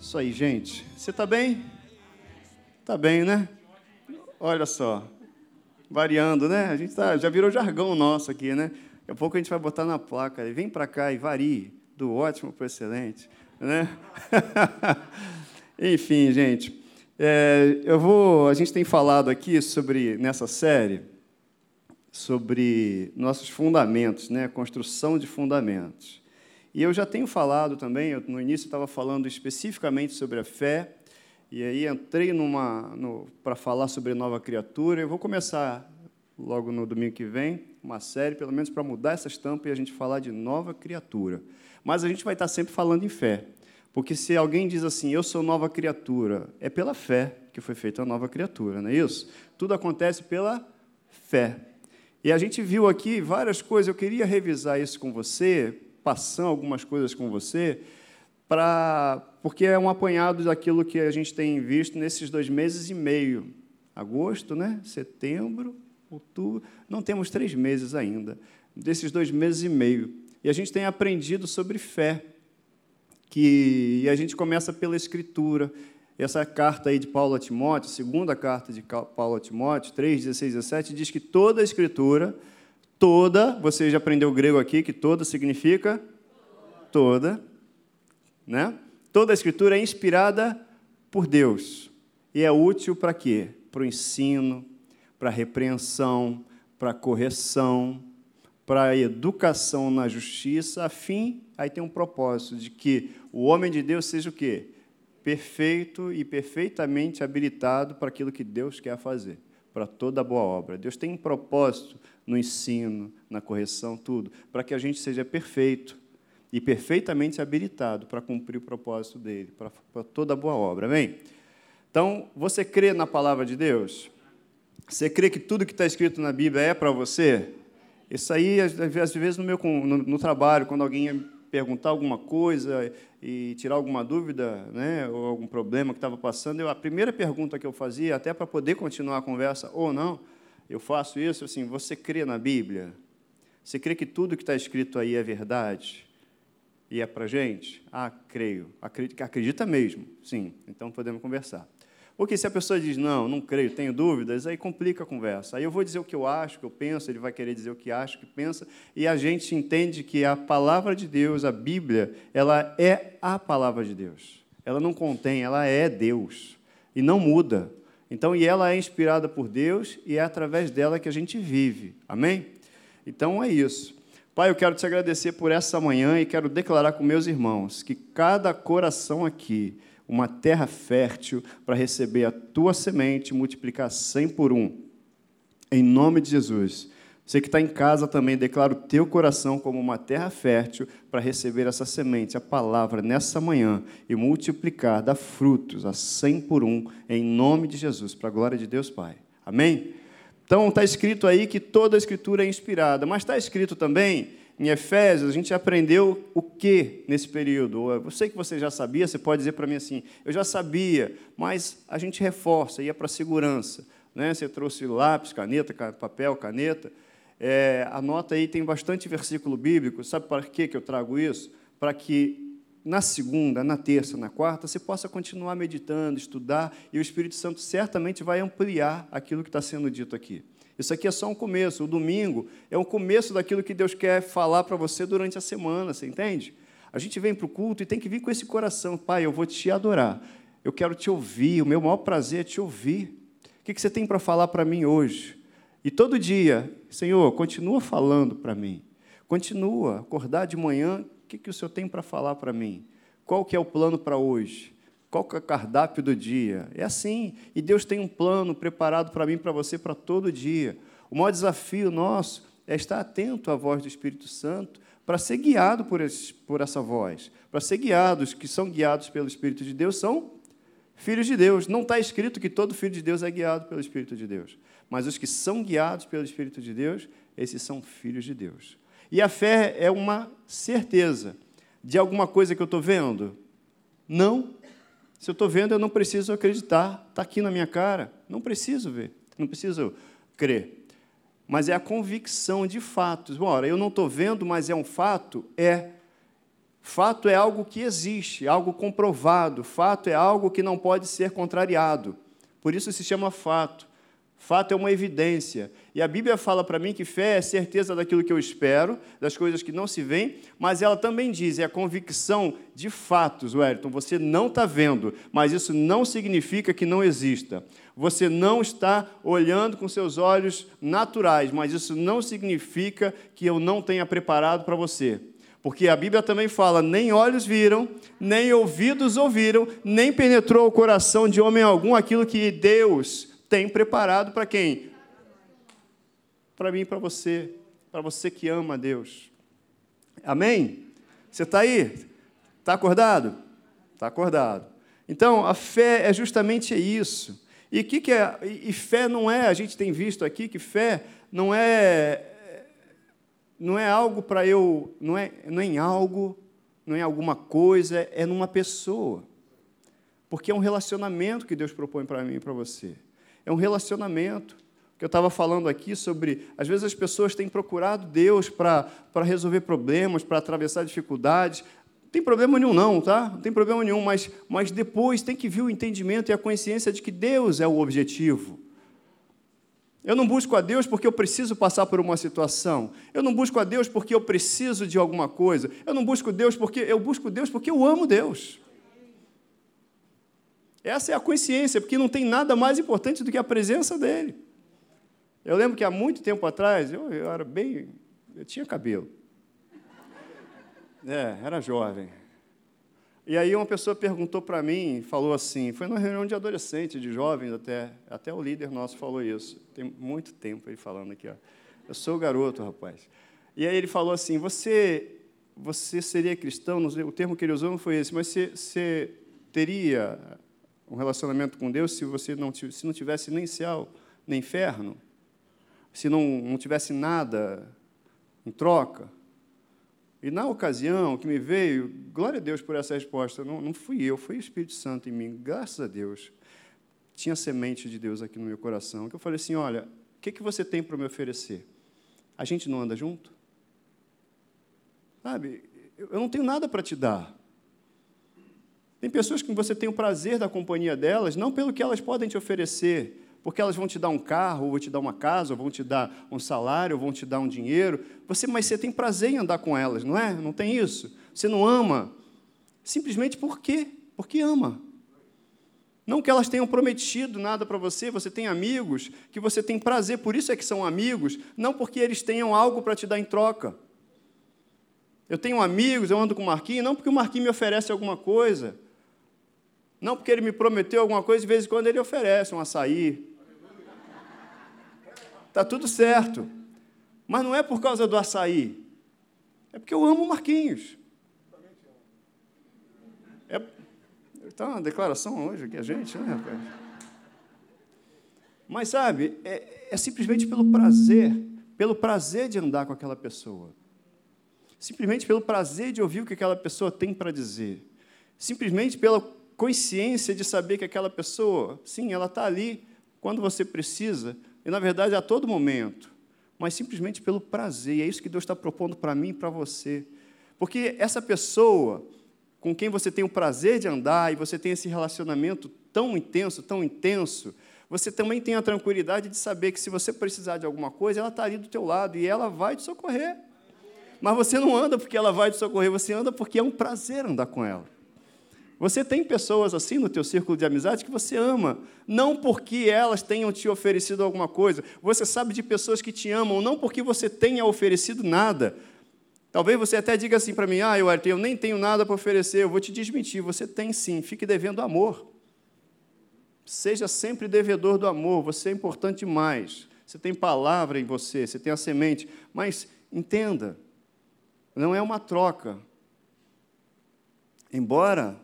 Isso aí, gente. Você está bem? Está bem, né? Olha só. Variando, né? A gente tá, já virou jargão nosso aqui, né? Daqui a pouco a gente vai botar na placa. Vem para cá e varie. Do ótimo para o excelente. Né? Enfim, gente. É, eu vou. A gente tem falado aqui sobre, nessa série, sobre nossos fundamentos, né? Construção de fundamentos. E eu já tenho falado também, eu, no início estava falando especificamente sobre a fé, e aí entrei no, para falar sobre nova criatura. Eu vou começar logo no domingo que vem uma série, pelo menos para mudar essa estampa e a gente falar de nova criatura. Mas a gente vai estar sempre falando em fé. Porque se alguém diz assim, eu sou nova criatura, é pela fé que foi feita a nova criatura, não é isso? Tudo acontece pela fé. E a gente viu aqui várias coisas, eu queria revisar isso com você, passando algumas coisas com você, pra, porque é um apanhado daquilo que a gente tem visto nesses dois meses e meio. Agosto, né? setembro, outubro. Não temos três meses ainda, desses dois meses e meio. E a gente tem aprendido sobre fé. Que, e a gente começa pela Escritura. Essa carta aí de Paulo a Timóteo, segunda carta de Paulo a Timóteo, 3, 16 e 17, diz que toda a Escritura Toda, você já aprendeu grego aqui, que toda significa toda, né? Toda a escritura é inspirada por Deus e é útil para quê? Para o ensino, para a repreensão, para a correção, para a educação na justiça, fim, aí tem um propósito de que o homem de Deus seja o quê? Perfeito e perfeitamente habilitado para aquilo que Deus quer fazer, para toda boa obra. Deus tem um propósito no ensino, na correção, tudo, para que a gente seja perfeito e perfeitamente habilitado para cumprir o propósito dele, para, para toda boa obra. Amém? Então, você crê na palavra de Deus? Você crê que tudo que está escrito na Bíblia é para você? Isso aí, às vezes, no meu no, no trabalho, quando alguém perguntar alguma coisa e tirar alguma dúvida, né, ou algum problema que estava passando, eu, a primeira pergunta que eu fazia, até para poder continuar a conversa ou não, eu faço isso assim, você crê na Bíblia? Você crê que tudo que está escrito aí é verdade? E é para gente? Ah, creio. Acredita, acredita mesmo? Sim. Então podemos conversar. Porque se a pessoa diz, não, não creio, tenho dúvidas, aí complica a conversa. Aí eu vou dizer o que eu acho, o que eu penso, ele vai querer dizer o que acha, o que pensa, e a gente entende que a palavra de Deus, a Bíblia, ela é a palavra de Deus. Ela não contém, ela é Deus. E não muda. Então, e ela é inspirada por Deus e é através dela que a gente vive. Amém? Então é isso. Pai, eu quero te agradecer por essa manhã e quero declarar com meus irmãos que cada coração aqui, uma terra fértil para receber a tua semente multiplicar cem por um. Em nome de Jesus. Você que está em casa também, declara o teu coração como uma terra fértil para receber essa semente, a palavra, nessa manhã e multiplicar, dar frutos a cem por um, em nome de Jesus, para a glória de Deus Pai. Amém? Então, está escrito aí que toda a Escritura é inspirada, mas está escrito também em Efésios, a gente aprendeu o que nesse período? Eu sei que você já sabia, você pode dizer para mim assim, eu já sabia, mas a gente reforça, ia para a segurança. Né? Você trouxe lápis, caneta, papel, caneta. É, anota aí, tem bastante versículo bíblico. Sabe para que eu trago isso? Para que na segunda, na terça, na quarta, você possa continuar meditando, estudar, e o Espírito Santo certamente vai ampliar aquilo que está sendo dito aqui. Isso aqui é só um começo. O domingo é um começo daquilo que Deus quer falar para você durante a semana, você entende? A gente vem para o culto e tem que vir com esse coração. Pai, eu vou te adorar. Eu quero te ouvir. O meu maior prazer é te ouvir. O que você tem para falar para mim hoje? E todo dia, Senhor, continua falando para mim. Continua, acordar de manhã, o que, que o Senhor tem para falar para mim? Qual que é o plano para hoje? Qual é o cardápio do dia? É assim. E Deus tem um plano preparado para mim, para você, para todo dia. O maior desafio nosso é estar atento à voz do Espírito Santo para ser guiado por, esse, por essa voz. Para ser guiados, que são guiados pelo Espírito de Deus, são filhos de Deus. Não está escrito que todo filho de Deus é guiado pelo Espírito de Deus. Mas os que são guiados pelo Espírito de Deus, esses são filhos de Deus. E a fé é uma certeza de alguma coisa que eu estou vendo? Não. Se eu estou vendo, eu não preciso acreditar. Está aqui na minha cara. Não preciso ver. Não preciso crer. Mas é a convicção de fatos. Ora, eu não estou vendo, mas é um fato. É Fato é algo que existe, algo comprovado. Fato é algo que não pode ser contrariado. Por isso se chama fato. Fato é uma evidência. E a Bíblia fala para mim que fé é certeza daquilo que eu espero, das coisas que não se veem, mas ela também diz, é a convicção de fatos, Wellington. Você não está vendo, mas isso não significa que não exista. Você não está olhando com seus olhos naturais, mas isso não significa que eu não tenha preparado para você. Porque a Bíblia também fala: nem olhos viram, nem ouvidos ouviram, nem penetrou o coração de homem algum aquilo que Deus tem preparado para quem? Para mim e para você, para você que ama a Deus. Amém? Você está aí? Está acordado? Está acordado. Então, a fé é justamente isso. E que, que é? E fé não é, a gente tem visto aqui que fé não é não é algo para eu, não é, não é em algo, não é em alguma coisa, é numa pessoa. Porque é um relacionamento que Deus propõe para mim e para você. É um relacionamento que eu estava falando aqui sobre, às vezes as pessoas têm procurado Deus para resolver problemas, para atravessar dificuldades. Não tem problema nenhum, não, tá? Não tem problema nenhum, mas, mas depois tem que vir o entendimento e a consciência de que Deus é o objetivo. Eu não busco a Deus porque eu preciso passar por uma situação. Eu não busco a Deus porque eu preciso de alguma coisa. Eu não busco Deus porque eu busco Deus porque eu amo Deus. Essa é a consciência, porque não tem nada mais importante do que a presença dele. Eu lembro que há muito tempo atrás, eu, eu era bem. Eu tinha cabelo. É, era jovem. E aí uma pessoa perguntou para mim, falou assim, foi numa reunião de adolescentes, de jovens até, até o líder nosso falou isso. Tem muito tempo ele falando aqui, ó. Eu sou garoto, rapaz. E aí ele falou assim, você você seria cristão, o termo que ele usou não foi esse, mas você, você teria um relacionamento com Deus se você não, se não tivesse nem céu, nem inferno? Se não, não tivesse nada em troca? E na ocasião que me veio, glória a Deus por essa resposta, não, não fui eu, foi o Espírito Santo em mim, graças a Deus. Tinha semente de Deus aqui no meu coração, que eu falei assim: olha, o que, que você tem para me oferecer? A gente não anda junto? Sabe, eu não tenho nada para te dar. Tem pessoas que você tem o prazer da companhia delas, não pelo que elas podem te oferecer, porque elas vão te dar um carro, ou vão te dar uma casa, ou vão te dar um salário, ou vão te dar um dinheiro. Você, mas você tem prazer em andar com elas, não é? Não tem isso? Você não ama simplesmente por quê? Porque ama. Não que elas tenham prometido nada para você, você tem amigos que você tem prazer, por isso é que são amigos, não porque eles tenham algo para te dar em troca. Eu tenho amigos, eu ando com o Marquinhos, não porque o Marquinhos me oferece alguma coisa, não porque ele me prometeu alguma coisa, de vez em quando ele oferece um açaí, Está tudo certo. Mas não é por causa do açaí. É porque eu amo o Marquinhos. É, está uma declaração hoje aqui, a gente, né, rapaz? Mas, sabe, é, é simplesmente pelo prazer, pelo prazer de andar com aquela pessoa. Simplesmente pelo prazer de ouvir o que aquela pessoa tem para dizer. Simplesmente pela consciência de saber que aquela pessoa, sim, ela está ali quando você precisa, e na verdade a todo momento, mas simplesmente pelo prazer. E é isso que Deus está propondo para mim e para você. Porque essa pessoa com quem você tem o prazer de andar e você tem esse relacionamento tão intenso, tão intenso, você também tem a tranquilidade de saber que se você precisar de alguma coisa, ela está ali do teu lado e ela vai te socorrer. Mas você não anda porque ela vai te socorrer, você anda porque é um prazer andar com ela. Você tem pessoas assim no teu círculo de amizade que você ama, não porque elas tenham te oferecido alguma coisa. Você sabe de pessoas que te amam não porque você tenha oferecido nada. Talvez você até diga assim para mim: "Ah, eu, eu nem tenho nada para oferecer". Eu vou te desmentir, você tem sim. Fique devendo amor. Seja sempre devedor do amor, você é importante demais. Você tem palavra em você, você tem a semente, mas entenda, não é uma troca. Embora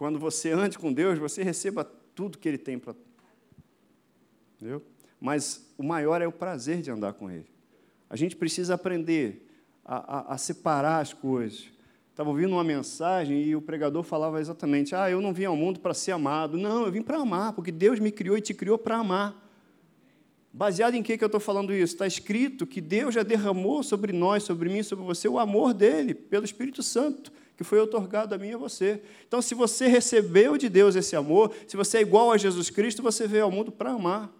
quando você ande com Deus, você receba tudo que Ele tem para. Entendeu? Mas o maior é o prazer de andar com Ele. A gente precisa aprender a, a, a separar as coisas. Estava ouvindo uma mensagem e o pregador falava exatamente: Ah, eu não vim ao mundo para ser amado. Não, eu vim para amar, porque Deus me criou e te criou para amar. Baseado em que, que eu estou falando isso? Está escrito que Deus já derramou sobre nós, sobre mim, sobre você, o amor dele, pelo Espírito Santo que foi otorgado a mim e a você. Então, se você recebeu de Deus esse amor, se você é igual a Jesus Cristo, você veio ao mundo para amar.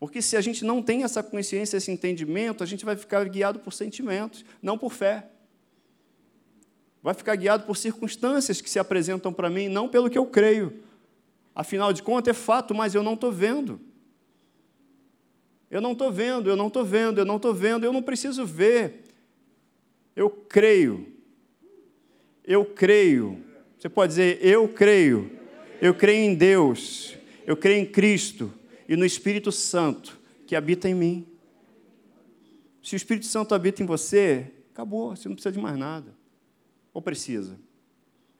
Porque se a gente não tem essa consciência, esse entendimento, a gente vai ficar guiado por sentimentos, não por fé. Vai ficar guiado por circunstâncias que se apresentam para mim, não pelo que eu creio. Afinal de contas, é fato, mas eu não estou vendo. Eu não estou vendo, eu não estou vendo, eu não estou vendo, eu não preciso ver. Eu creio. Eu creio. Você pode dizer, eu creio. Eu creio em Deus. Eu creio em Cristo e no Espírito Santo que habita em mim. Se o Espírito Santo habita em você, acabou, você não precisa de mais nada. Ou precisa?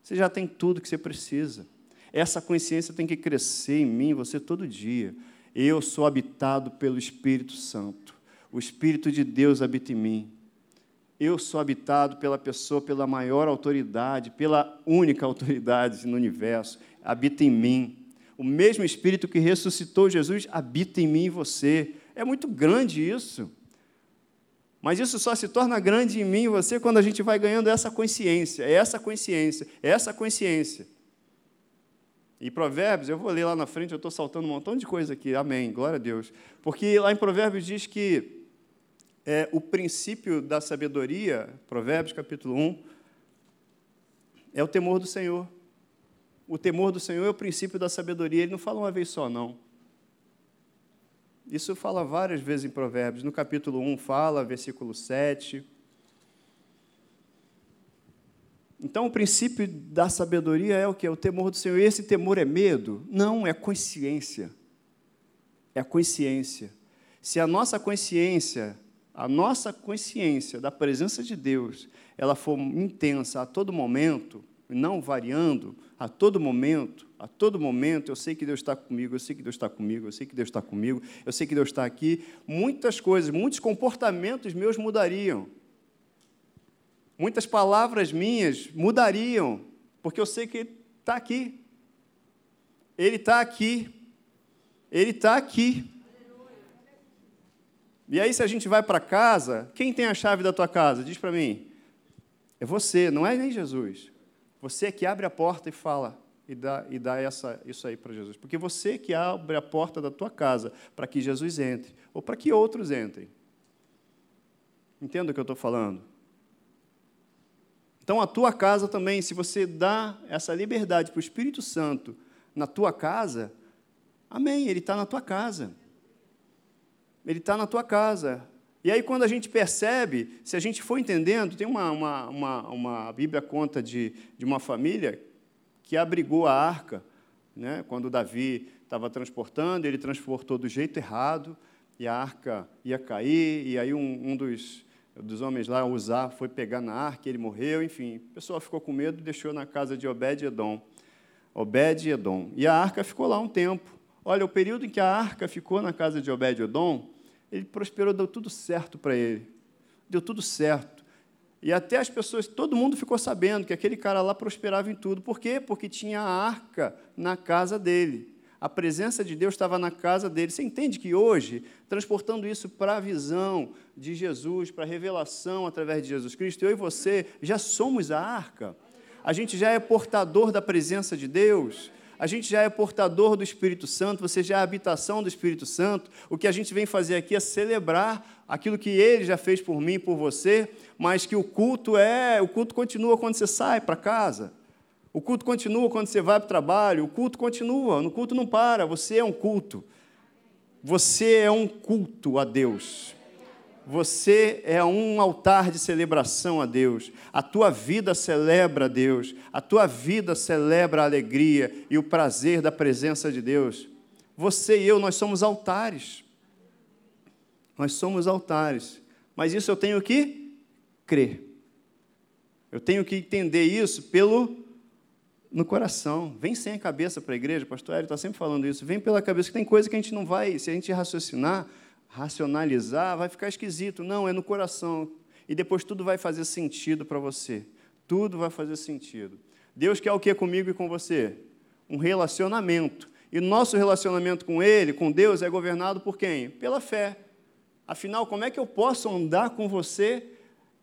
Você já tem tudo que você precisa. Essa consciência tem que crescer em mim, você todo dia. Eu sou habitado pelo Espírito Santo. O Espírito de Deus habita em mim. Eu sou habitado pela pessoa, pela maior autoridade, pela única autoridade no universo. Habita em mim. O mesmo Espírito que ressuscitou Jesus habita em mim e você. É muito grande isso. Mas isso só se torna grande em mim e você quando a gente vai ganhando essa consciência, essa consciência, essa consciência. E Provérbios, eu vou ler lá na frente, eu estou saltando um montão de coisa aqui, amém, glória a Deus. Porque lá em Provérbios diz que é, o princípio da sabedoria, Provérbios capítulo 1, é o temor do Senhor. O temor do Senhor é o princípio da sabedoria, ele não fala uma vez só, não. Isso fala várias vezes em Provérbios. No capítulo 1 fala, versículo 7. Então, o princípio da sabedoria é o que? O temor do Senhor. E esse temor é medo? Não, é consciência. É a consciência. Se a nossa consciência, a nossa consciência da presença de Deus, ela for intensa a todo momento, não variando, a todo momento, a todo momento, eu sei que Deus está comigo, eu sei que Deus está comigo, eu sei que Deus está comigo, eu sei que Deus está aqui, muitas coisas, muitos comportamentos meus mudariam muitas palavras minhas mudariam, porque eu sei que Ele está aqui. Ele está aqui. Ele está aqui. E aí, se a gente vai para casa, quem tem a chave da tua casa? Diz para mim. É você, não é nem Jesus. Você é que abre a porta e fala e dá, e dá essa, isso aí para Jesus. Porque você que abre a porta da tua casa para que Jesus entre, ou para que outros entrem. Entenda o que eu estou falando? Então, a tua casa também, se você dá essa liberdade para o Espírito Santo na tua casa, amém, ele está na tua casa. Ele está na tua casa. E aí, quando a gente percebe, se a gente for entendendo, tem uma, uma, uma, uma Bíblia conta de, de uma família que abrigou a arca, né? quando Davi estava transportando, ele transportou do jeito errado, e a arca ia cair, e aí um, um dos dos homens lá, usar, foi pegar na arca, ele morreu, enfim. O pessoal ficou com medo e deixou na casa de Obed-Edom. Obed-Edom. E a arca ficou lá um tempo. Olha, o período em que a arca ficou na casa de Obed-Edom, ele prosperou, deu tudo certo para ele. Deu tudo certo. E até as pessoas, todo mundo ficou sabendo que aquele cara lá prosperava em tudo. Por quê? Porque tinha a arca na casa dele a presença de Deus estava na casa dele. Você entende que hoje, transportando isso para a visão de Jesus, para a revelação através de Jesus Cristo, eu e você já somos a arca. A gente já é portador da presença de Deus. A gente já é portador do Espírito Santo, você já é habitação do Espírito Santo. O que a gente vem fazer aqui é celebrar aquilo que ele já fez por mim, por você, mas que o culto é, o culto continua quando você sai para casa. O culto continua quando você vai para o trabalho, o culto continua, o culto não para, você é um culto. Você é um culto a Deus. Você é um altar de celebração a Deus. A tua vida celebra a Deus. A tua vida celebra a alegria e o prazer da presença de Deus. Você e eu, nós somos altares. Nós somos altares. Mas isso eu tenho que crer. Eu tenho que entender isso pelo no coração. Vem sem a cabeça para a igreja, pastor Hélio está sempre falando isso. Vem pela cabeça, que tem coisa que a gente não vai, se a gente raciocinar, racionalizar, vai ficar esquisito. Não, é no coração. E depois tudo vai fazer sentido para você. Tudo vai fazer sentido. Deus quer o que comigo e com você? Um relacionamento. E nosso relacionamento com Ele, com Deus, é governado por quem? Pela fé. Afinal, como é que eu posso andar com você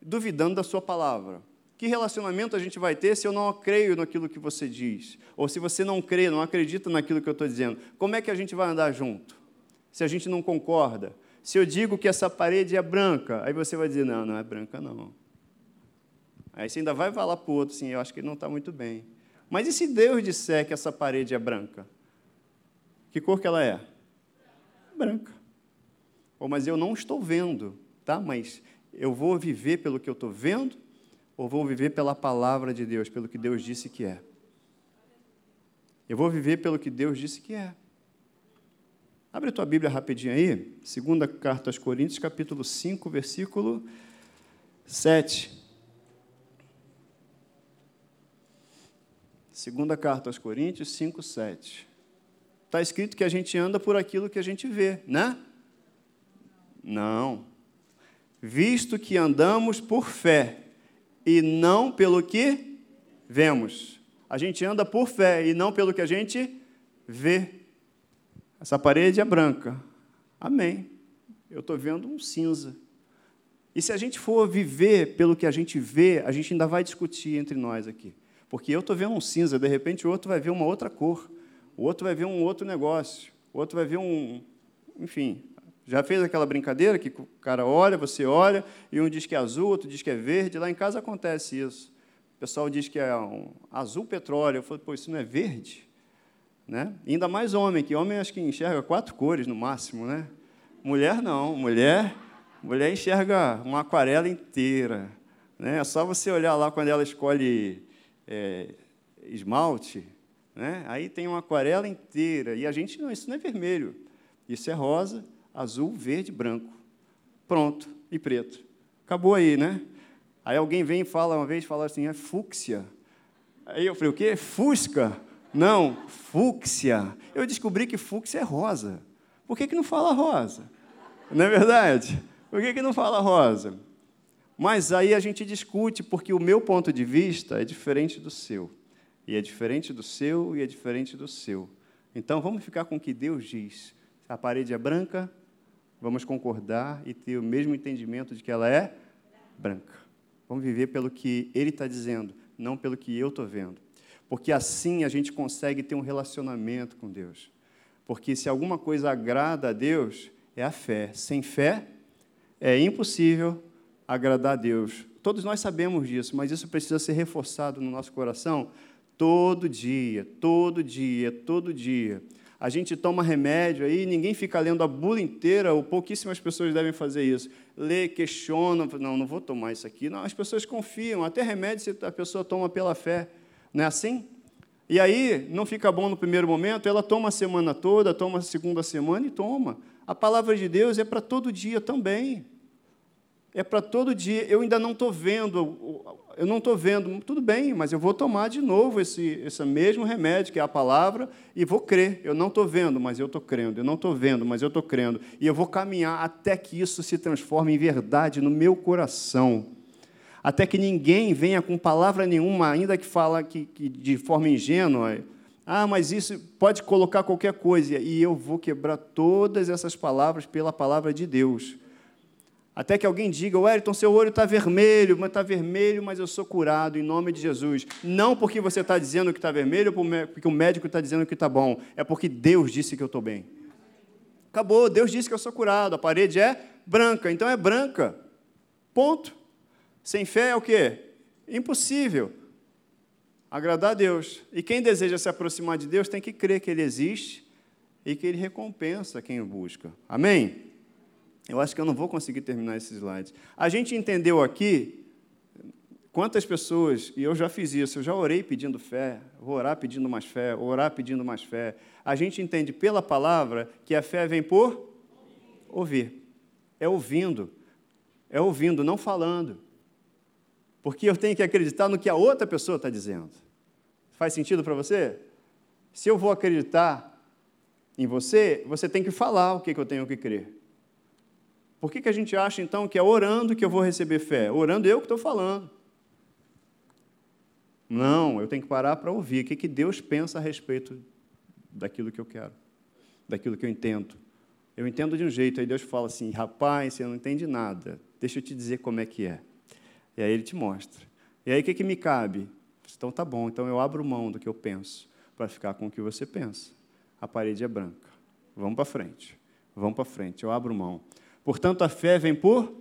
duvidando da Sua palavra? Que relacionamento a gente vai ter se eu não creio naquilo que você diz? Ou se você não crê, não acredita naquilo que eu estou dizendo? Como é que a gente vai andar junto? Se a gente não concorda? Se eu digo que essa parede é branca, aí você vai dizer: não, não é branca, não. Aí você ainda vai falar para o outro assim: eu acho que ele não está muito bem. Mas e se Deus disser que essa parede é branca? Que cor que ela é? Branca. Oh, mas eu não estou vendo, tá? Mas eu vou viver pelo que eu estou vendo ou vou viver pela palavra de Deus, pelo que Deus disse que é? Eu vou viver pelo que Deus disse que é. Abre a tua Bíblia rapidinho aí, segunda carta aos Coríntios, capítulo 5, versículo 7. Segunda carta aos Coríntios 5, 7. Está escrito que a gente anda por aquilo que a gente vê, né? Não. Visto que andamos por fé e não pelo que vemos. A gente anda por fé e não pelo que a gente vê. Essa parede é branca. Amém. Eu estou vendo um cinza. E se a gente for viver pelo que a gente vê, a gente ainda vai discutir entre nós aqui. Porque eu estou vendo um cinza, de repente o outro vai ver uma outra cor, o outro vai ver um outro negócio, o outro vai ver um. Enfim, já fez aquela brincadeira que o cara olha, você olha, e um diz que é azul, outro diz que é verde. Lá em casa acontece isso. O pessoal diz que é um azul petróleo. Eu falo, pô, isso não é verde? Né? Ainda mais homem, que homem acho que enxerga quatro cores no máximo, né? Mulher não, mulher, mulher enxerga uma aquarela inteira. Né? É só você olhar lá quando ela escolhe é, esmalte, né? aí tem uma aquarela inteira. E a gente, não, isso não é vermelho, isso é rosa, azul, verde, branco. Pronto, e preto. Acabou aí, né? Aí alguém vem e fala uma vez, fala assim, é fúcsia. Aí eu falei, o quê? Fusca? Não, fúcsia. Eu descobri que fúcsia é rosa. Por que, que não fala rosa? Não é verdade? Por que, que não fala rosa? Mas aí a gente discute, porque o meu ponto de vista é diferente do seu. E é diferente do seu e é diferente do seu. Então vamos ficar com o que Deus diz. A parede é branca, vamos concordar e ter o mesmo entendimento de que ela é branca. Vamos viver pelo que Ele está dizendo, não pelo que eu estou vendo. Porque assim a gente consegue ter um relacionamento com Deus. Porque se alguma coisa agrada a Deus, é a fé. Sem fé, é impossível agradar a Deus. Todos nós sabemos disso, mas isso precisa ser reforçado no nosso coração todo dia, todo dia, todo dia a gente toma remédio aí, ninguém fica lendo a bula inteira, ou pouquíssimas pessoas devem fazer isso. Lê, questiona, não, não vou tomar isso aqui. Não, as pessoas confiam, até remédio a pessoa toma pela fé. Não é assim? E aí, não fica bom no primeiro momento, ela toma a semana toda, toma a segunda semana e toma. A palavra de Deus é para todo dia também é para todo dia. Eu ainda não estou vendo, eu não estou vendo, tudo bem, mas eu vou tomar de novo esse, esse mesmo remédio, que é a palavra, e vou crer. Eu não estou vendo, mas eu estou crendo. Eu não estou vendo, mas eu estou crendo. E eu vou caminhar até que isso se transforme em verdade no meu coração. Até que ninguém venha com palavra nenhuma, ainda que fala que, que de forma ingênua, ah, mas isso pode colocar qualquer coisa, e eu vou quebrar todas essas palavras pela palavra de Deus até que alguém diga, Wellington, seu olho está vermelho, mas está vermelho, mas eu sou curado em nome de Jesus. Não porque você está dizendo que está vermelho, porque o médico está dizendo que está bom. É porque Deus disse que eu estou bem. Acabou, Deus disse que eu sou curado. A parede é branca, então é branca. Ponto. Sem fé é o quê? Impossível. Agradar a Deus. E quem deseja se aproximar de Deus tem que crer que Ele existe e que Ele recompensa quem o busca. Amém? Eu acho que eu não vou conseguir terminar esses slides. A gente entendeu aqui quantas pessoas, e eu já fiz isso, eu já orei pedindo fé, vou orar pedindo mais fé, orar pedindo mais fé. A gente entende pela palavra que a fé vem por ouvir. É ouvindo. É ouvindo, não falando. Porque eu tenho que acreditar no que a outra pessoa está dizendo. Faz sentido para você? Se eu vou acreditar em você, você tem que falar o que eu tenho que crer. Por que, que a gente acha, então, que é orando que eu vou receber fé? Orando eu que estou falando. Não, eu tenho que parar para ouvir o que, que Deus pensa a respeito daquilo que eu quero, daquilo que eu entendo. Eu entendo de um jeito, aí Deus fala assim: rapaz, você não entende nada, deixa eu te dizer como é que é. E aí ele te mostra. E aí o que, que me cabe? Então tá bom, então eu abro mão do que eu penso para ficar com o que você pensa. A parede é branca. Vamos para frente. Vamos para frente. Eu abro mão. Portanto, a fé vem por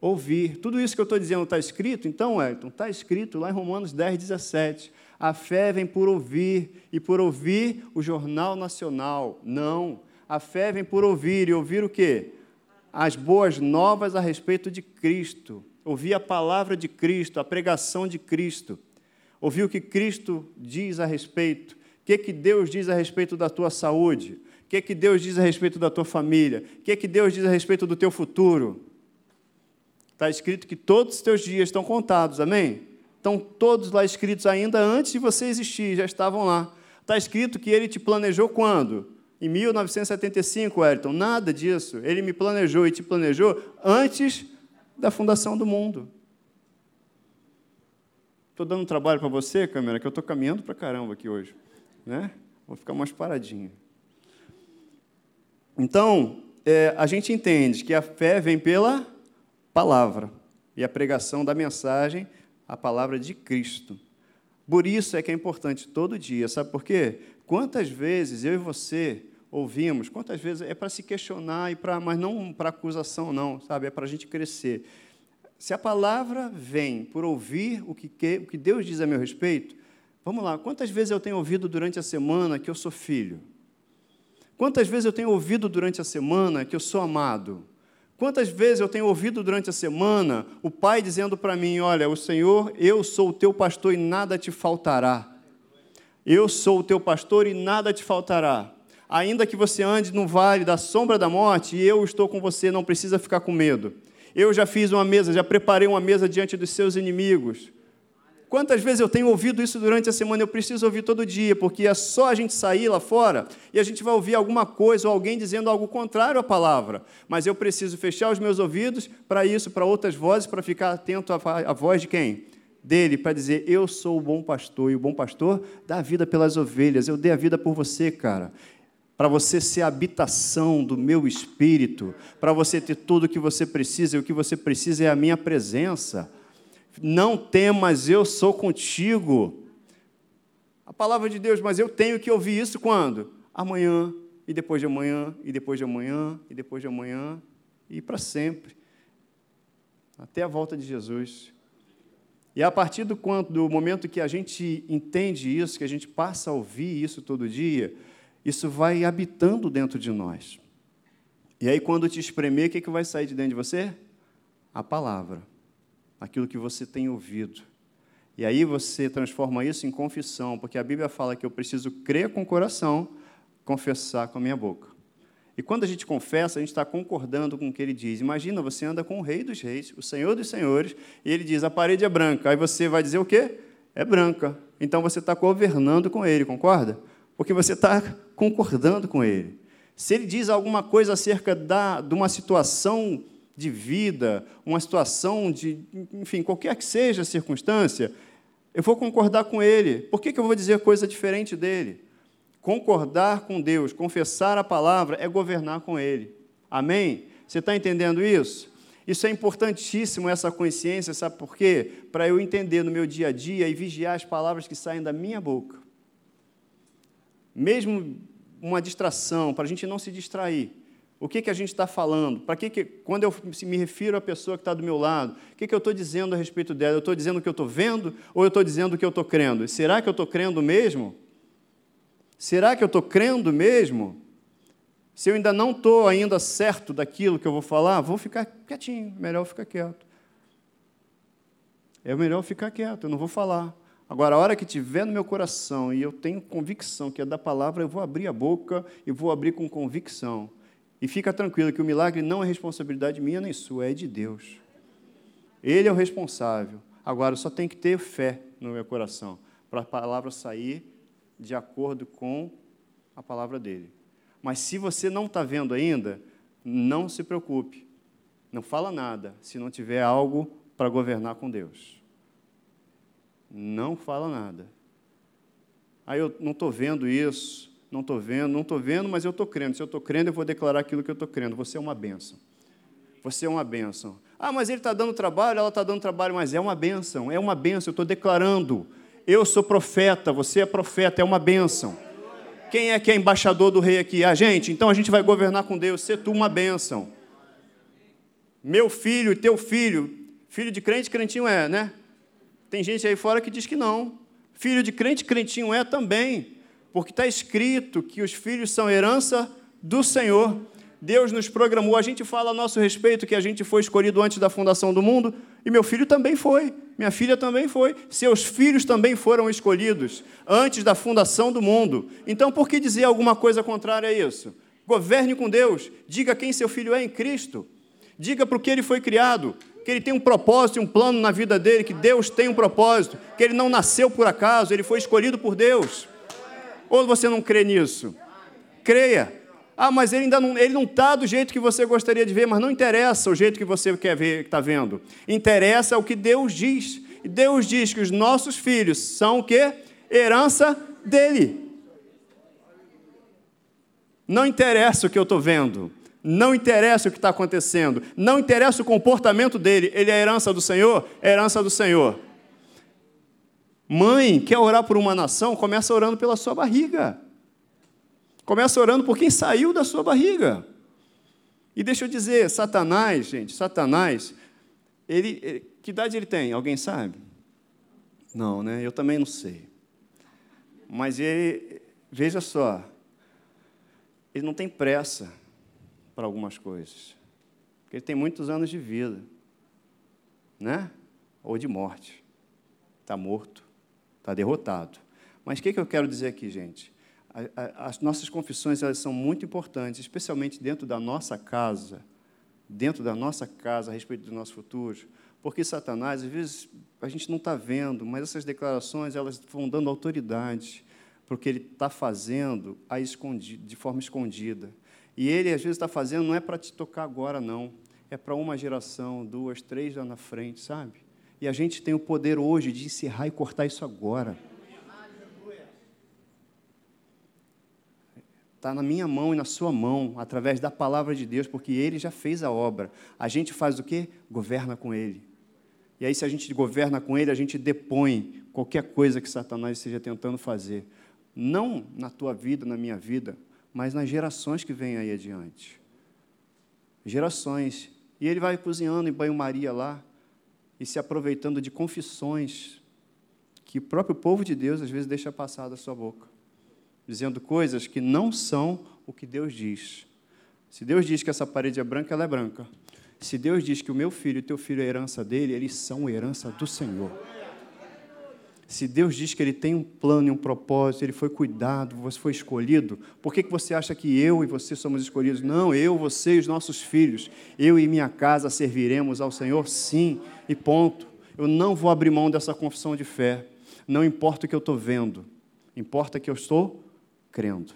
ouvir. Tudo isso que eu estou dizendo está escrito? Então, Elton, está escrito lá em Romanos 10, 17. A fé vem por ouvir, e por ouvir o Jornal Nacional. Não. A fé vem por ouvir, e ouvir o quê? As boas novas a respeito de Cristo. Ouvir a palavra de Cristo, a pregação de Cristo. Ouvir o que Cristo diz a respeito. O que, que Deus diz a respeito da tua saúde? O que, que Deus diz a respeito da tua família? O que, que Deus diz a respeito do teu futuro? Está escrito que todos os teus dias estão contados, amém? Estão todos lá escritos ainda antes de você existir, já estavam lá. Está escrito que ele te planejou quando? Em 1975, Ayrton. Nada disso. Ele me planejou e te planejou antes da fundação do mundo. Estou dando trabalho para você, câmera, que eu estou caminhando para caramba aqui hoje. Né? Vou ficar mais paradinho. Então, é, a gente entende que a fé vem pela palavra. E a pregação da mensagem, a palavra de Cristo. Por isso é que é importante todo dia, sabe por quê? Quantas vezes eu e você ouvimos, quantas vezes é para se questionar e para, mas não para acusação não, sabe? É para a gente crescer. Se a palavra vem por ouvir o que, o que Deus diz a meu respeito, vamos lá, quantas vezes eu tenho ouvido durante a semana que eu sou filho? Quantas vezes eu tenho ouvido durante a semana que eu sou amado? Quantas vezes eu tenho ouvido durante a semana o pai dizendo para mim: Olha, o Senhor, eu sou o teu pastor e nada te faltará. Eu sou o teu pastor e nada te faltará. Ainda que você ande no vale da sombra da morte, eu estou com você, não precisa ficar com medo. Eu já fiz uma mesa, já preparei uma mesa diante dos seus inimigos. Quantas vezes eu tenho ouvido isso durante a semana? Eu preciso ouvir todo dia, porque é só a gente sair lá fora e a gente vai ouvir alguma coisa ou alguém dizendo algo contrário à palavra. Mas eu preciso fechar os meus ouvidos para isso, para outras vozes, para ficar atento à voz de quem? Dele, para dizer: Eu sou o bom pastor, e o bom pastor dá a vida pelas ovelhas. Eu dei a vida por você, cara para você ser a habitação do meu espírito, para você ter tudo o que você precisa, e o que você precisa é a minha presença. Não temas, eu sou contigo. A palavra de Deus, mas eu tenho que ouvir isso quando? Amanhã, e depois de amanhã, e depois de amanhã, e depois de amanhã, e para sempre. Até a volta de Jesus. E a partir do, quanto, do momento que a gente entende isso, que a gente passa a ouvir isso todo dia, isso vai habitando dentro de nós. E aí, quando te espremer, o que, que vai sair de dentro de você? A palavra aquilo que você tem ouvido. E aí você transforma isso em confissão, porque a Bíblia fala que eu preciso crer com o coração, confessar com a minha boca. E quando a gente confessa, a gente está concordando com o que ele diz. Imagina, você anda com o Rei dos Reis, o Senhor dos Senhores, e ele diz: a parede é branca. Aí você vai dizer o quê? É branca. Então você está governando com ele, concorda? Porque você está concordando com ele. Se ele diz alguma coisa acerca da, de uma situação de vida, uma situação de, enfim, qualquer que seja a circunstância, eu vou concordar com ele. Por que, que eu vou dizer coisa diferente dele? Concordar com Deus, confessar a palavra, é governar com ele. Amém? Você está entendendo isso? Isso é importantíssimo, essa consciência, sabe por quê? Para eu entender no meu dia a dia e vigiar as palavras que saem da minha boca. Mesmo uma distração, para a gente não se distrair. O que, que a gente está falando? Para que, que quando eu me refiro à pessoa que está do meu lado, o que, que eu estou dizendo a respeito dela? Eu estou dizendo o que eu estou vendo ou eu estou dizendo o que eu estou crendo? Será que eu estou crendo mesmo? Será que eu estou crendo mesmo? Se eu ainda não estou ainda certo daquilo que eu vou falar, vou ficar quietinho, melhor ficar quieto. É melhor ficar quieto, eu não vou falar. Agora, a hora que tiver no meu coração e eu tenho convicção que é da palavra, eu vou abrir a boca e vou abrir com convicção. E fica tranquilo que o milagre não é responsabilidade minha nem sua, é de Deus. Ele é o responsável. Agora, só tem que ter fé no meu coração para a palavra sair de acordo com a palavra dele. Mas se você não está vendo ainda, não se preocupe. Não fala nada se não tiver algo para governar com Deus. Não fala nada. Aí eu não estou vendo isso, não estou vendo, não estou vendo, mas eu estou crendo. Se eu estou crendo, eu vou declarar aquilo que eu estou crendo. Você é uma bênção. Você é uma bênção. Ah, mas ele está dando trabalho, ela está dando trabalho, mas é uma bênção, é uma bênção, eu estou declarando. Eu sou profeta, você é profeta, é uma bênção. Quem é que é embaixador do rei aqui? A gente, então a gente vai governar com Deus, ser tu uma bênção. Meu filho, teu filho, filho de crente, crentinho é, né? Tem gente aí fora que diz que não. Filho de crente, crentinho é também, porque está escrito que os filhos são herança do Senhor. Deus nos programou. A gente fala a nosso respeito que a gente foi escolhido antes da fundação do mundo, e meu filho também foi, minha filha também foi, seus filhos também foram escolhidos antes da fundação do mundo. Então, por que dizer alguma coisa contrária a isso? Governe com Deus, diga quem seu filho é em Cristo, diga para o que ele foi criado, que ele tem um propósito e um plano na vida dele, que Deus tem um propósito, que ele não nasceu por acaso, ele foi escolhido por Deus. Ou você não crê nisso? Creia. Ah, mas ele ainda não ele não está do jeito que você gostaria de ver, mas não interessa o jeito que você quer ver, está vendo. Interessa o que Deus diz. E Deus diz que os nossos filhos são o quê? Herança dele. Não interessa o que eu estou vendo. Não interessa o que está acontecendo. Não interessa o comportamento dele. Ele é herança do Senhor? É herança do Senhor. Mãe, quer orar por uma nação? Começa orando pela sua barriga. Começa orando por quem saiu da sua barriga. E deixa eu dizer, Satanás, gente, Satanás, ele, ele, que idade ele tem? Alguém sabe? Não, né? Eu também não sei. Mas ele, veja só, ele não tem pressa para algumas coisas. Porque ele tem muitos anos de vida, né? Ou de morte. Está morto, está derrotado. Mas o que, que eu quero dizer aqui, gente? as nossas confissões elas são muito importantes, especialmente dentro da nossa casa, dentro da nossa casa a respeito do nosso futuro, porque Satanás, às vezes, a gente não está vendo, mas essas declarações elas vão dando autoridade, porque ele está fazendo a de forma escondida. E ele, às vezes, está fazendo, não é para te tocar agora, não. É para uma geração, duas, três lá na frente, sabe? E a gente tem o poder hoje de encerrar e cortar isso agora. Está na minha mão e na sua mão, através da palavra de Deus, porque Ele já fez a obra. A gente faz o quê? Governa com Ele. E aí, se a gente governa com Ele, a gente depõe qualquer coisa que Satanás esteja tentando fazer. Não na tua vida, na minha vida, mas nas gerações que vêm aí adiante. Gerações. E ele vai cozinhando em banho-maria lá e se aproveitando de confissões que o próprio povo de Deus às vezes deixa passar da sua boca dizendo coisas que não são o que Deus diz. Se Deus diz que essa parede é branca, ela é branca. Se Deus diz que o meu filho e teu filho é herança dele, eles são herança do Senhor. Se Deus diz que Ele tem um plano e um propósito, Ele foi cuidado, você foi escolhido, por que, que você acha que eu e você somos escolhidos? Não, eu, você e os nossos filhos, eu e minha casa serviremos ao Senhor, sim, e ponto. Eu não vou abrir mão dessa confissão de fé, não importa o que eu estou vendo, importa que eu estou crendo.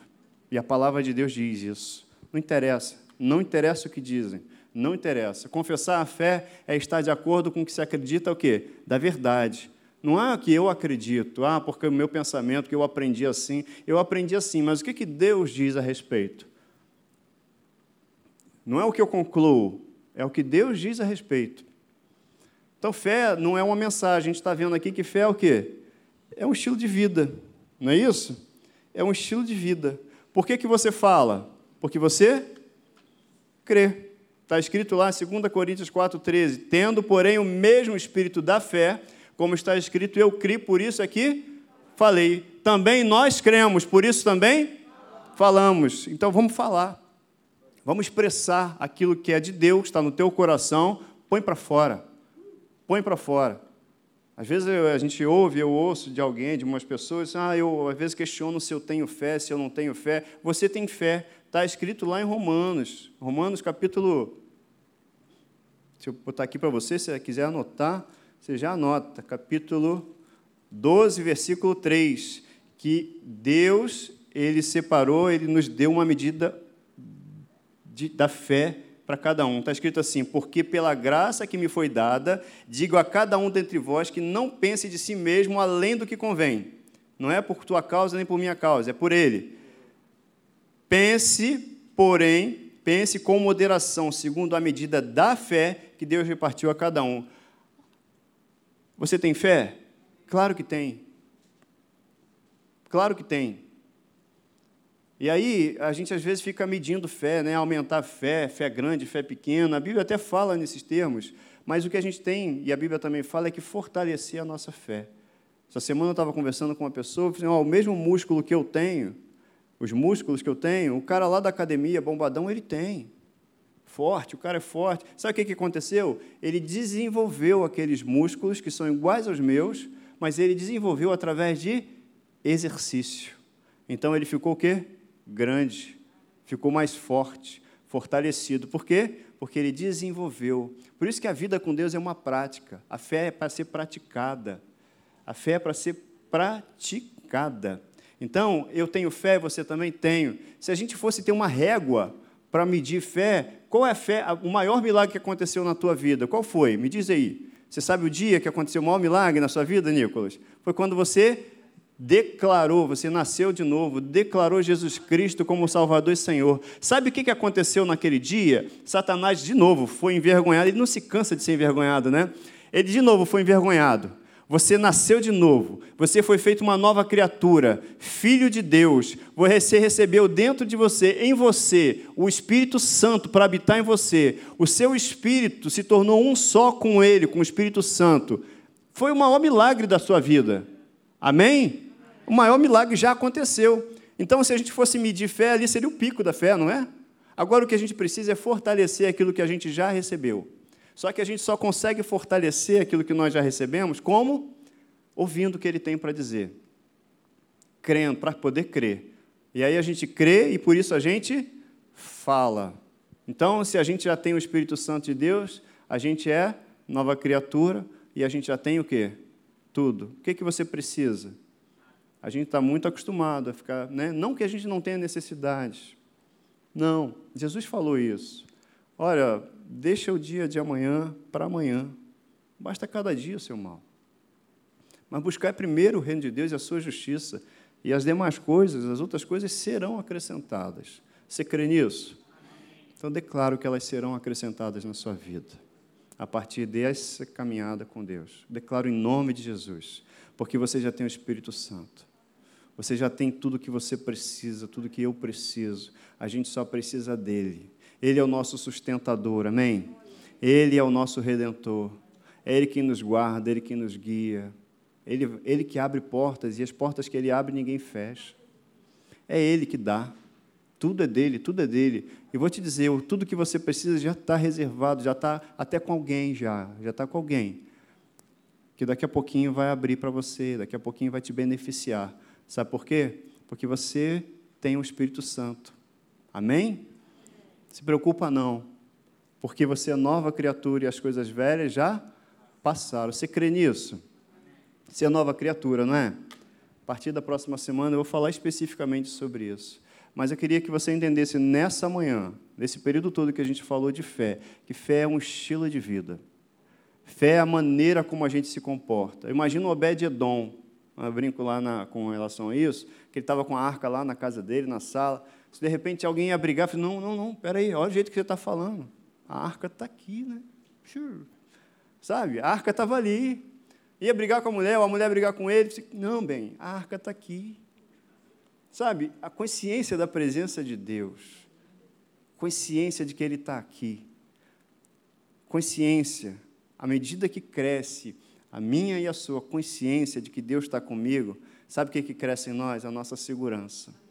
E a palavra de Deus diz isso. Não interessa, não interessa o que dizem, não interessa. Confessar a fé é estar de acordo com o que se acredita o quê? Da verdade. Não é que eu acredito, ah, porque o meu pensamento, que eu aprendi assim, eu aprendi assim, mas o que, que Deus diz a respeito? Não é o que eu concluo, é o que Deus diz a respeito. Então, fé não é uma mensagem, a gente está vendo aqui que fé é o quê? É um estilo de vida, não é isso? é um estilo de vida. Por que, que você fala? Porque você crê. Está escrito lá em 2 Coríntios 4,13: Tendo, porém, o mesmo espírito da fé, como está escrito, eu criei, por isso aqui falei. Também nós cremos, por isso também falamos. Então vamos falar. Vamos expressar aquilo que é de Deus, está no teu coração, põe para fora. Põe para fora. Às vezes a gente ouve, eu ouço de alguém, de umas pessoas, ah, eu às vezes questiono se eu tenho fé, se eu não tenho fé. Você tem fé, está escrito lá em Romanos, Romanos capítulo. Deixa eu botar aqui para você, se quiser anotar, você já anota, capítulo 12, versículo 3, que Deus, Ele separou, Ele nos deu uma medida de, da fé para cada um. Está escrito assim: Porque pela graça que me foi dada, digo a cada um dentre vós que não pense de si mesmo além do que convém. Não é por tua causa nem por minha causa, é por ele. Pense, porém, pense com moderação, segundo a medida da fé que Deus repartiu a cada um. Você tem fé? Claro que tem. Claro que tem. E aí, a gente às vezes fica medindo fé, né? aumentar fé, fé grande, fé pequena. A Bíblia até fala nesses termos, mas o que a gente tem, e a Bíblia também fala, é que fortalecer a nossa fé. Essa semana eu estava conversando com uma pessoa, falei, oh, o mesmo músculo que eu tenho, os músculos que eu tenho, o cara lá da academia, bombadão, ele tem. Forte, o cara é forte. Sabe o que, que aconteceu? Ele desenvolveu aqueles músculos que são iguais aos meus, mas ele desenvolveu através de exercício. Então ele ficou o quê? Grande, ficou mais forte, fortalecido. Por quê? Porque ele desenvolveu. Por isso que a vida com Deus é uma prática. A fé é para ser praticada. A fé é para ser praticada. Então, eu tenho fé, você também tem. Se a gente fosse ter uma régua para medir fé, qual é a fé, o maior milagre que aconteceu na tua vida? Qual foi? Me diz aí. Você sabe o dia que aconteceu o maior milagre na sua vida, Nicolas? Foi quando você declarou, você nasceu de novo, declarou Jesus Cristo como Salvador e Senhor. Sabe o que aconteceu naquele dia? Satanás, de novo, foi envergonhado. Ele não se cansa de ser envergonhado, né? Ele, de novo, foi envergonhado. Você nasceu de novo, você foi feito uma nova criatura, filho de Deus. Você recebeu dentro de você, em você, o Espírito Santo para habitar em você. O seu espírito se tornou um só com ele, com o Espírito Santo. Foi o maior milagre da sua vida. Amém? O maior milagre já aconteceu. Então, se a gente fosse medir fé, ali seria o pico da fé, não é? Agora o que a gente precisa é fortalecer aquilo que a gente já recebeu. Só que a gente só consegue fortalecer aquilo que nós já recebemos como? Ouvindo o que ele tem para dizer. Crendo, para poder crer. E aí a gente crê e por isso a gente fala. Então, se a gente já tem o Espírito Santo de Deus, a gente é nova criatura e a gente já tem o quê? Tudo. O que, que você precisa? A gente está muito acostumado a ficar. Né? Não que a gente não tenha necessidades. Não, Jesus falou isso. Olha, deixa o dia de amanhã para amanhã. Basta cada dia o seu mal. Mas buscar primeiro o reino de Deus e a sua justiça, e as demais coisas, as outras coisas serão acrescentadas. Você crê nisso? Então declaro que elas serão acrescentadas na sua vida, a partir dessa caminhada com Deus. Declaro em nome de Jesus, porque você já tem o Espírito Santo. Você já tem tudo que você precisa, tudo que eu preciso. A gente só precisa dele. Ele é o nosso sustentador, amém? Ele é o nosso redentor. É Ele quem nos guarda, Ele quem nos guia. Ele, ele que abre portas e as portas que Ele abre ninguém fecha. É Ele que dá. Tudo é dele, tudo é dele. E vou te dizer, tudo que você precisa já está reservado, já está até com alguém já, já está com alguém. Que daqui a pouquinho vai abrir para você, daqui a pouquinho vai te beneficiar. Sabe por quê? Porque você tem o Espírito Santo. Amém? Se preocupa não, porque você é nova criatura e as coisas velhas já passaram. Você crê nisso? Você é nova criatura, não é? A partir da próxima semana eu vou falar especificamente sobre isso. Mas eu queria que você entendesse nessa manhã, nesse período todo que a gente falou de fé, que fé é um estilo de vida. Fé é a maneira como a gente se comporta. Imagina o Obed-Edom, eu brinco lá na, com relação a isso, que ele estava com a arca lá na casa dele, na sala, se de repente alguém ia brigar, falei, não, não, não, peraí, olha o jeito que você está falando. A arca está aqui, né? Sabe? A arca estava ali. Ia brigar com a mulher, ou a mulher brigar com ele. Não, bem, a arca está aqui. Sabe? A consciência da presença de Deus. Consciência de que Ele está aqui. Consciência, à medida que cresce a minha e a sua consciência de que Deus está comigo, sabe o que, que cresce em nós? A nossa segurança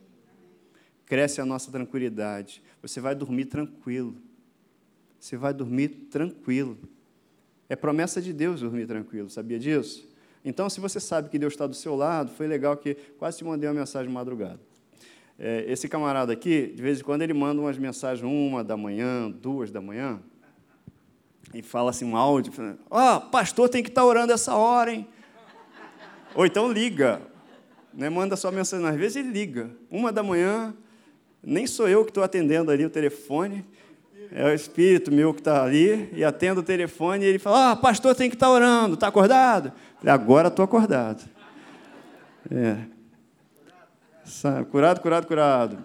cresce a nossa tranquilidade. Você vai dormir tranquilo. Você vai dormir tranquilo. É promessa de Deus dormir tranquilo, sabia disso? Então, se você sabe que Deus está do seu lado, foi legal que quase te mandei uma mensagem madrugada. É, esse camarada aqui, de vez em quando, ele manda umas mensagens, uma da manhã, duas da manhã, e fala assim, um áudio, ó, oh, pastor tem que estar tá orando essa hora, hein? Ou então liga, né? manda só mensagem, às vezes ele liga, uma da manhã, nem sou eu que estou atendendo ali o telefone, é o espírito meu que está ali, e atendo o telefone, e ele fala: Ah, pastor tem que estar tá orando, está acordado? Falei, agora estou acordado. É. Curado, curado, curado.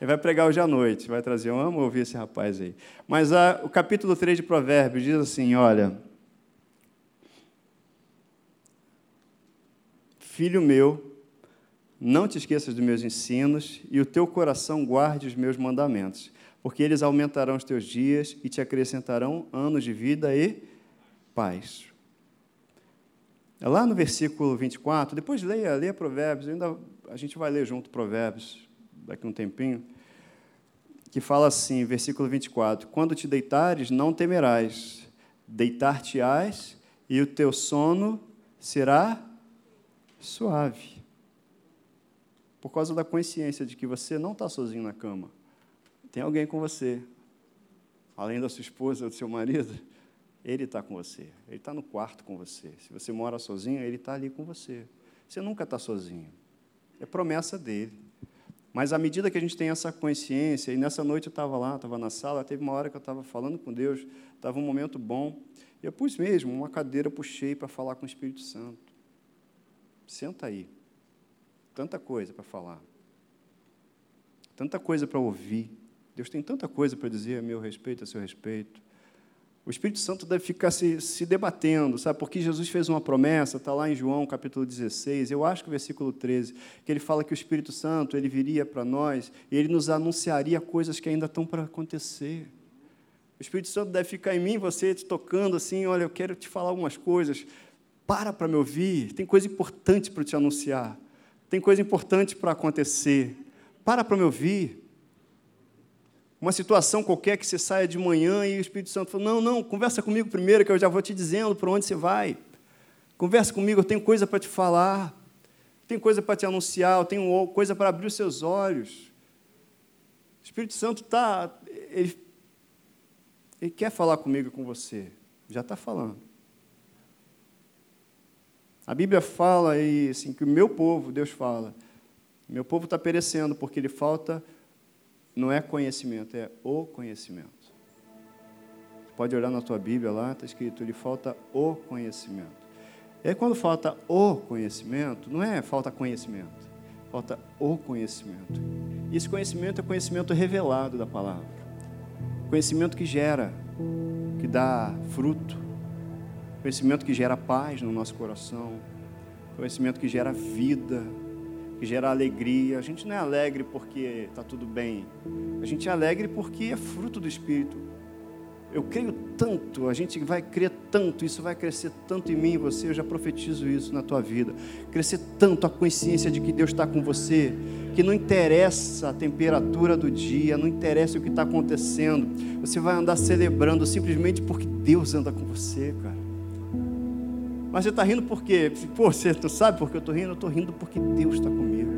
Ele vai pregar hoje à noite, vai trazer. Eu amo ouvir esse rapaz aí. Mas a, o capítulo 3 de Provérbios diz assim: olha. Filho meu, não te esqueças dos meus ensinos, e o teu coração guarde os meus mandamentos, porque eles aumentarão os teus dias e te acrescentarão anos de vida e paz. Lá no versículo 24, depois leia, leia Provérbios, ainda, a gente vai ler junto Provérbios daqui um tempinho, que fala assim, versículo 24: Quando te deitares, não temerás, deitar-te-ás e o teu sono será suave. Por causa da consciência de que você não está sozinho na cama. Tem alguém com você. Além da sua esposa do seu marido, ele está com você. Ele está no quarto com você. Se você mora sozinho, ele está ali com você. Você nunca está sozinho. É promessa dele. Mas à medida que a gente tem essa consciência, e nessa noite eu estava lá, estava na sala, teve uma hora que eu estava falando com Deus, estava um momento bom, eu pus mesmo uma cadeira, puxei para falar com o Espírito Santo. Senta aí. Tanta coisa para falar. Tanta coisa para ouvir. Deus tem tanta coisa para dizer a meu respeito, a seu respeito. O Espírito Santo deve ficar se, se debatendo, sabe? Porque Jesus fez uma promessa, está lá em João capítulo 16, eu acho que o versículo 13, que ele fala que o Espírito Santo ele viria para nós e ele nos anunciaria coisas que ainda estão para acontecer. O Espírito Santo deve ficar em mim, você te tocando assim, olha, eu quero te falar algumas coisas. Para para me ouvir, tem coisa importante para te anunciar. Tem coisa importante para acontecer. Para para me ouvir. Uma situação qualquer que você saia de manhã e o Espírito Santo fala: Não, não, conversa comigo primeiro, que eu já vou te dizendo para onde você vai. Conversa comigo, eu tenho coisa para te falar. Tenho coisa para te anunciar, eu tenho coisa para abrir os seus olhos. O Espírito Santo está. Ele, ele quer falar comigo e com você. Já está falando. A Bíblia fala aí, assim, que o meu povo, Deus fala, meu povo está perecendo porque ele falta não é conhecimento, é o conhecimento. Pode olhar na tua Bíblia lá, está escrito, lhe falta o conhecimento. E aí, quando falta o conhecimento, não é falta conhecimento, falta o conhecimento. E esse conhecimento é conhecimento revelado da palavra. Conhecimento que gera, que dá fruto. Conhecimento que gera paz no nosso coração. Conhecimento que gera vida que gera alegria. A gente não é alegre porque está tudo bem. A gente é alegre porque é fruto do Espírito. Eu creio tanto, a gente vai crer tanto, isso vai crescer tanto em mim e você, eu já profetizo isso na tua vida. Crescer tanto a consciência de que Deus está com você, que não interessa a temperatura do dia, não interessa o que está acontecendo, você vai andar celebrando simplesmente porque Deus anda com você, cara. Mas você está rindo por quê? Pô, você não sabe por que eu estou rindo? Eu estou rindo porque Deus está comigo.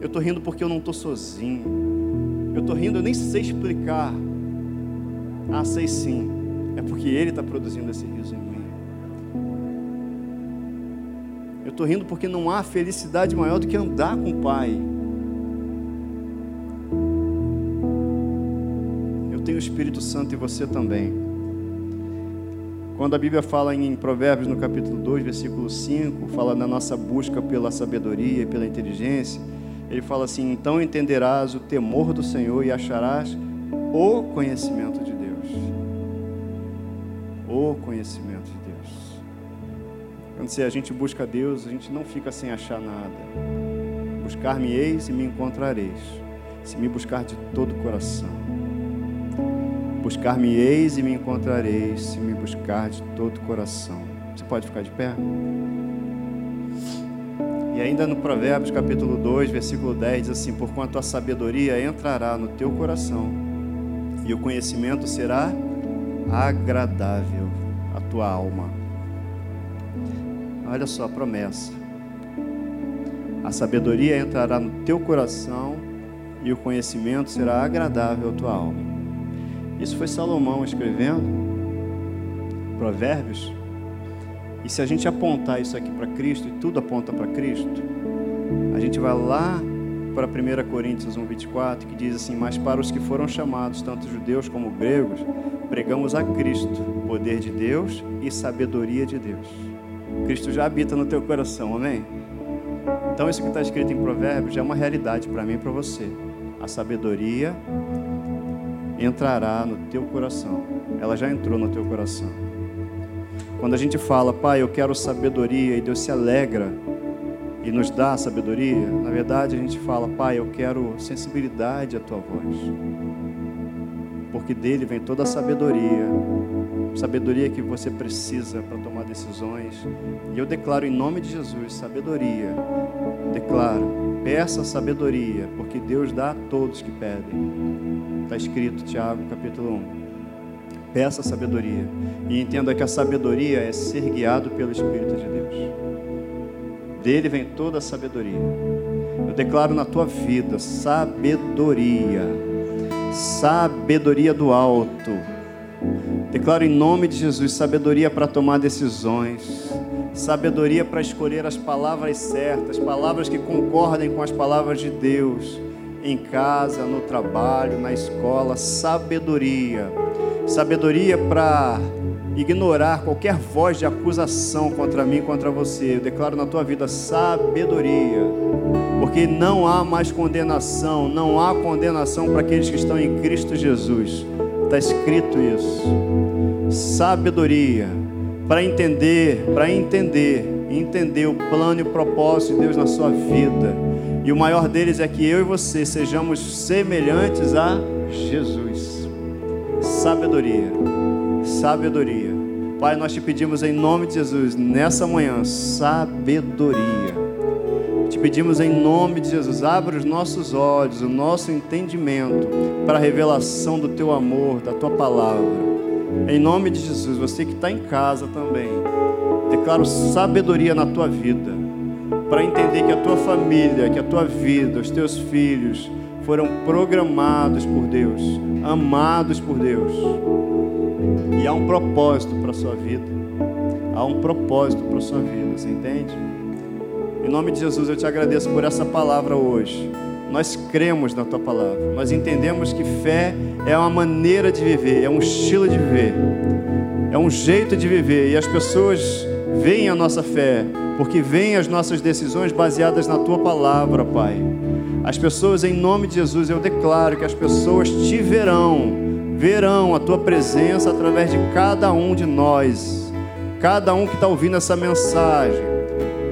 Eu estou rindo porque eu não estou sozinho. Eu estou rindo, eu nem sei explicar. Ah, sei sim. É porque Ele está produzindo esse riso em mim. Eu estou rindo porque não há felicidade maior do que andar com o Pai. Eu tenho o Espírito Santo e você também. Quando a Bíblia fala em Provérbios, no capítulo 2, versículo 5, fala na nossa busca pela sabedoria e pela inteligência, ele fala assim: Então entenderás o temor do Senhor e acharás o conhecimento de Deus. O conhecimento de Deus. Quando se a gente busca Deus, a gente não fica sem achar nada. Buscar-me-eis e me encontrareis, se me buscar de todo o coração. Buscar-me-eis e me encontrareis, se me buscar de todo o coração. Você pode ficar de pé? E ainda no Provérbios capítulo 2, versículo 10, diz assim: Porquanto a sabedoria entrará no teu coração, e o conhecimento será agradável à tua alma. Olha só a promessa. A sabedoria entrará no teu coração, e o conhecimento será agradável à tua alma. Isso foi Salomão escrevendo, Provérbios. E se a gente apontar isso aqui para Cristo, e tudo aponta para Cristo, a gente vai lá para 1 Coríntios 1,24, que diz assim: Mas para os que foram chamados, tanto judeus como gregos, pregamos a Cristo, poder de Deus e sabedoria de Deus. Cristo já habita no teu coração, amém? Então, isso que está escrito em Provérbios já é uma realidade para mim e para você. a sabedoria entrará no teu coração. Ela já entrou no teu coração. Quando a gente fala, Pai, eu quero sabedoria, e Deus se alegra e nos dá sabedoria, na verdade a gente fala, Pai, eu quero sensibilidade à tua voz. Porque dele vem toda a sabedoria, sabedoria que você precisa para tomar decisões. E eu declaro em nome de Jesus sabedoria. Declaro, peça sabedoria, porque Deus dá a todos que pedem. Está escrito, Tiago, capítulo 1. Peça sabedoria. E entenda que a sabedoria é ser guiado pelo Espírito de Deus. Dele vem toda a sabedoria. Eu declaro na tua vida sabedoria. Sabedoria do alto. Declaro em nome de Jesus sabedoria para tomar decisões. Sabedoria para escolher as palavras certas, palavras que concordem com as palavras de Deus em casa, no trabalho, na escola, sabedoria. Sabedoria para ignorar qualquer voz de acusação contra mim, contra você. Eu declaro na tua vida sabedoria, porque não há mais condenação, não há condenação para aqueles que estão em Cristo Jesus. Está escrito isso. Sabedoria para entender, para entender, entender o plano e o propósito de Deus na sua vida. E o maior deles é que eu e você sejamos semelhantes a Jesus. Sabedoria sabedoria. Pai, nós te pedimos em nome de Jesus, nessa manhã, sabedoria. Te pedimos em nome de Jesus, abre os nossos olhos, o nosso entendimento para a revelação do teu amor, da tua palavra. Em nome de Jesus, você que está em casa também, declaro sabedoria na tua vida, para entender que a tua família, que a tua vida, os teus filhos foram programados por Deus, amados por Deus. E há um propósito para a sua vida. Há um propósito para a sua vida, você entende? Em nome de Jesus, eu te agradeço por essa palavra hoje. Nós cremos na tua palavra. Nós entendemos que fé é uma maneira de viver, é um estilo de viver, é um jeito de viver. E as pessoas veem a nossa fé, porque veem as nossas decisões baseadas na tua palavra, Pai. As pessoas, em nome de Jesus, eu declaro que as pessoas te verão verão a tua presença através de cada um de nós, cada um que está ouvindo essa mensagem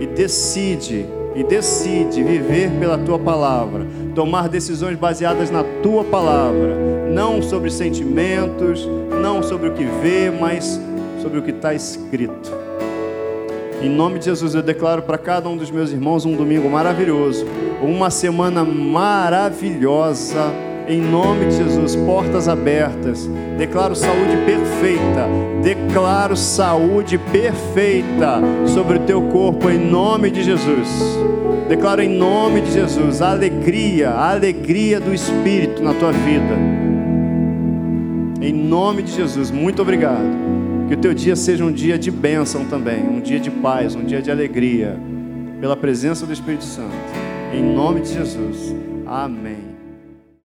e decide, e decide viver pela tua palavra, tomar decisões baseadas na tua palavra, não sobre sentimentos, não sobre o que vê, mas sobre o que está escrito. Em nome de Jesus, eu declaro para cada um dos meus irmãos um domingo maravilhoso, uma semana maravilhosa em nome de Jesus, portas abertas. Declaro saúde perfeita. Declaro saúde perfeita sobre o teu corpo, em nome de Jesus. Declaro em nome de Jesus alegria, alegria do Espírito na tua vida. Em nome de Jesus, muito obrigado. Que o teu dia seja um dia de bênção também, um dia de paz, um dia de alegria, pela presença do Espírito Santo. Em nome de Jesus. Amém.